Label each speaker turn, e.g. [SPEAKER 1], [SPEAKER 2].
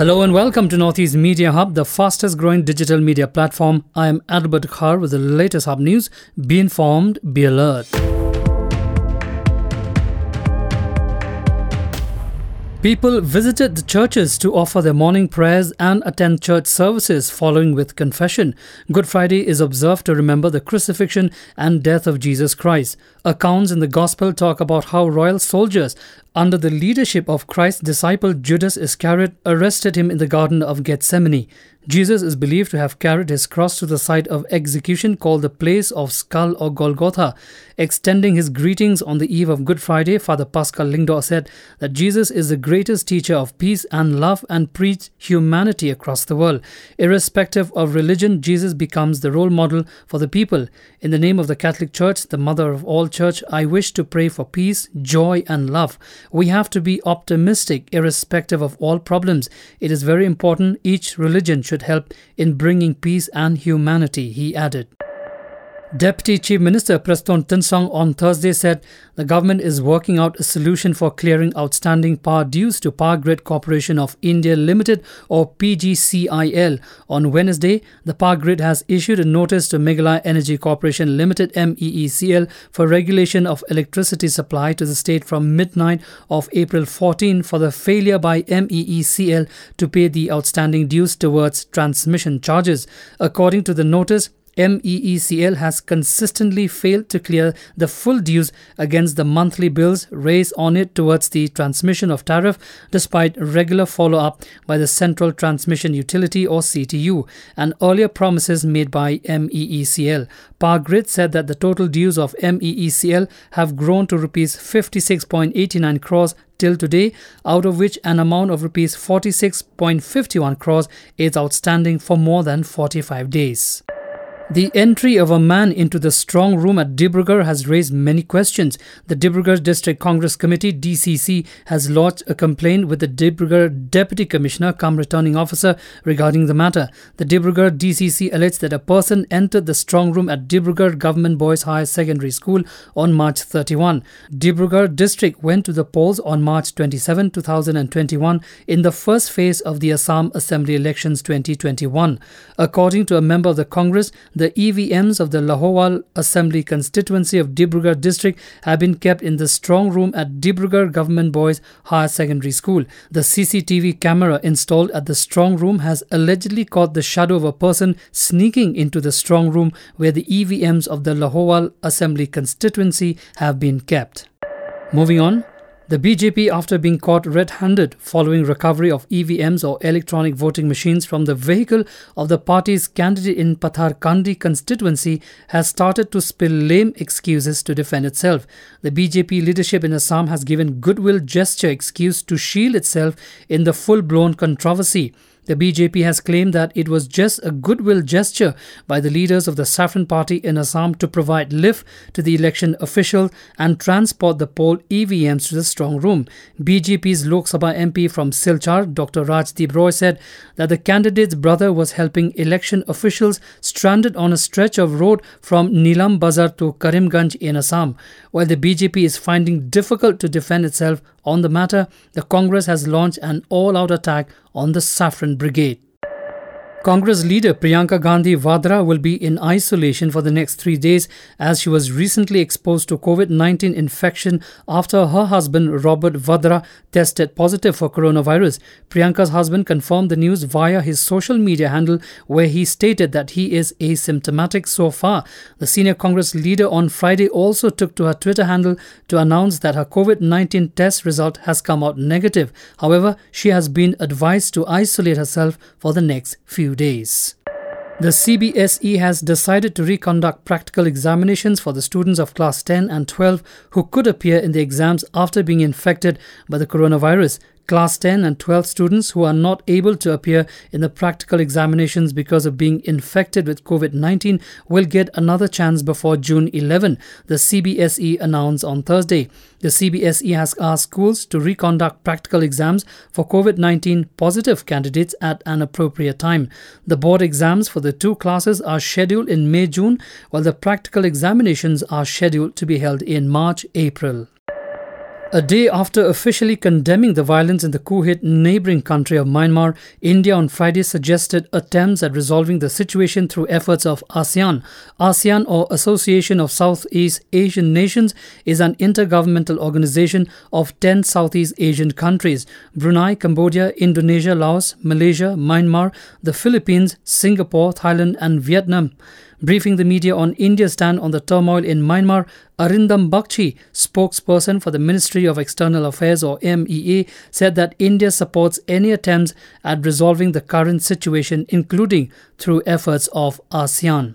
[SPEAKER 1] Hello and welcome to Northeast Media Hub, the fastest growing digital media platform. I am Albert Khar with the latest hub news. Be informed, be alert. People visited the churches to offer their morning prayers and attend church services following with confession. Good Friday is observed to remember the crucifixion and death of Jesus Christ. Accounts in the Gospel talk about how royal soldiers under the leadership of Christ's disciple Judas Iscariot arrested him in the Garden of Gethsemane. Jesus is believed to have carried his cross to the site of execution called the place of skull or Golgotha. Extending his greetings on the eve of Good Friday, Father Pascal Lyngdoh said that Jesus is the greatest teacher of peace and love and preached humanity across the world. Irrespective of religion, Jesus becomes the role model for the people. In the name of the Catholic Church, the mother of all church, I wish to pray for peace, joy and love. We have to be optimistic irrespective of all problems. It is very important each religion should help in bringing peace and humanity, he added. Deputy Chief Minister Preston Tynsong on Thursday said the government is working out a solution for clearing outstanding power dues to Power Grid Corporation of India Limited or PGCIL. On Wednesday, the Power Grid has issued a notice to Meghalaya Energy Corporation Limited MEECL for regulation of electricity supply to the state from midnight of April 14 for the failure by MEECL to pay the outstanding dues towards transmission charges. According to the notice, MEECL has consistently failed to clear the full dues against the monthly bills raised on it towards the transmission of tariff despite regular follow-up by the Central Transmission Utility or CTU and earlier promises made by MEECL. Power Grid said that the total dues of MEECL have grown to rupees 56.89 crores till today, out of which an amount of rupees 46.51 crores is outstanding for more than 45 days. The entry of a man into the strong room at Dibrugarh has raised many questions. The Dibrugarh District Congress Committee DCC has lodged a complaint with the Dibrugarh Deputy Commissioner come returning officer regarding the matter. The Dibrugarh DCC alleges that a person entered the strong room at Dibrugarh Government Boys Higher Secondary School on March 31. Dibrugarh District went to the polls on March 27, 2021 in the first phase of the Assam Assembly elections 2021. According to a member of the Congress, the EVMs of the Lahowal Assembly constituency of Dibrugarh district have been kept in the strong room at Dibrugarh Government Boys Higher Secondary School. The CCTV camera installed at the strong room has allegedly caught the shadow of a person sneaking into the strong room where the EVMs of the Lahowal Assembly constituency have been kept. Moving on, the BJP, after being caught red handed following recovery of EVMs or electronic voting machines from the vehicle of the party's candidate in Patharkandi constituency, has started to spill lame excuses to defend itself. The BJP leadership in Assam has given goodwill gesture excuse to shield itself in the full blown controversy. The BJP has claimed that it was just a goodwill gesture by the leaders of the Saffron Party in Assam to provide lift to the election officials and transport the poll EVMs to the strong room. BJP's Lok Sabha MP from Silchar, Dr. Rajdeep Roy, said that the candidate's brother was helping election officials stranded on a stretch of road from Nilam Bazar to Karimganj in Assam. While the BJP is finding difficult to defend itself on the matter, the Congress has launched an all-out attack on the Saffron Brigade. Congress leader Priyanka Gandhi Vadra will be in isolation for the next three days as she was recently exposed to COVID 19 infection after her husband Robert Vadra tested positive for coronavirus. Priyanka's husband confirmed the news via his social media handle, where he stated that he is asymptomatic so far. The senior Congress leader on Friday also took to her Twitter handle to announce that her COVID 19 test result has come out negative. However, she has been advised to isolate herself for the next few few days. The CBSE has decided to reconduct practical examinations for the students of class 10 and 12 who could appear in the exams after being infected by the coronavirus. Class 10 and 12 students who are not able to appear in the practical examinations because of being infected with COVID 19 will get another chance before June 11, the CBSE announced on Thursday. The CBSE has asked schools to reconduct practical exams for COVID 19 positive candidates at an appropriate time. The board exams for the two classes are scheduled in May June, while the practical examinations are scheduled to be held in March April. A day after officially condemning the violence in the coup hit neighboring country of Myanmar, India on Friday suggested attempts at resolving the situation through efforts of ASEAN. ASEAN, or Association of Southeast Asian Nations, is an intergovernmental organization of 10 Southeast Asian countries Brunei, Cambodia, Indonesia, Laos, Malaysia, Myanmar, the Philippines, Singapore, Thailand, and Vietnam. Briefing the media on India's stand on the turmoil in Myanmar, Arindam Bagchi, spokesperson for the Ministry of External Affairs or MEA, said that India supports any attempts at resolving the current situation, including through efforts of ASEAN.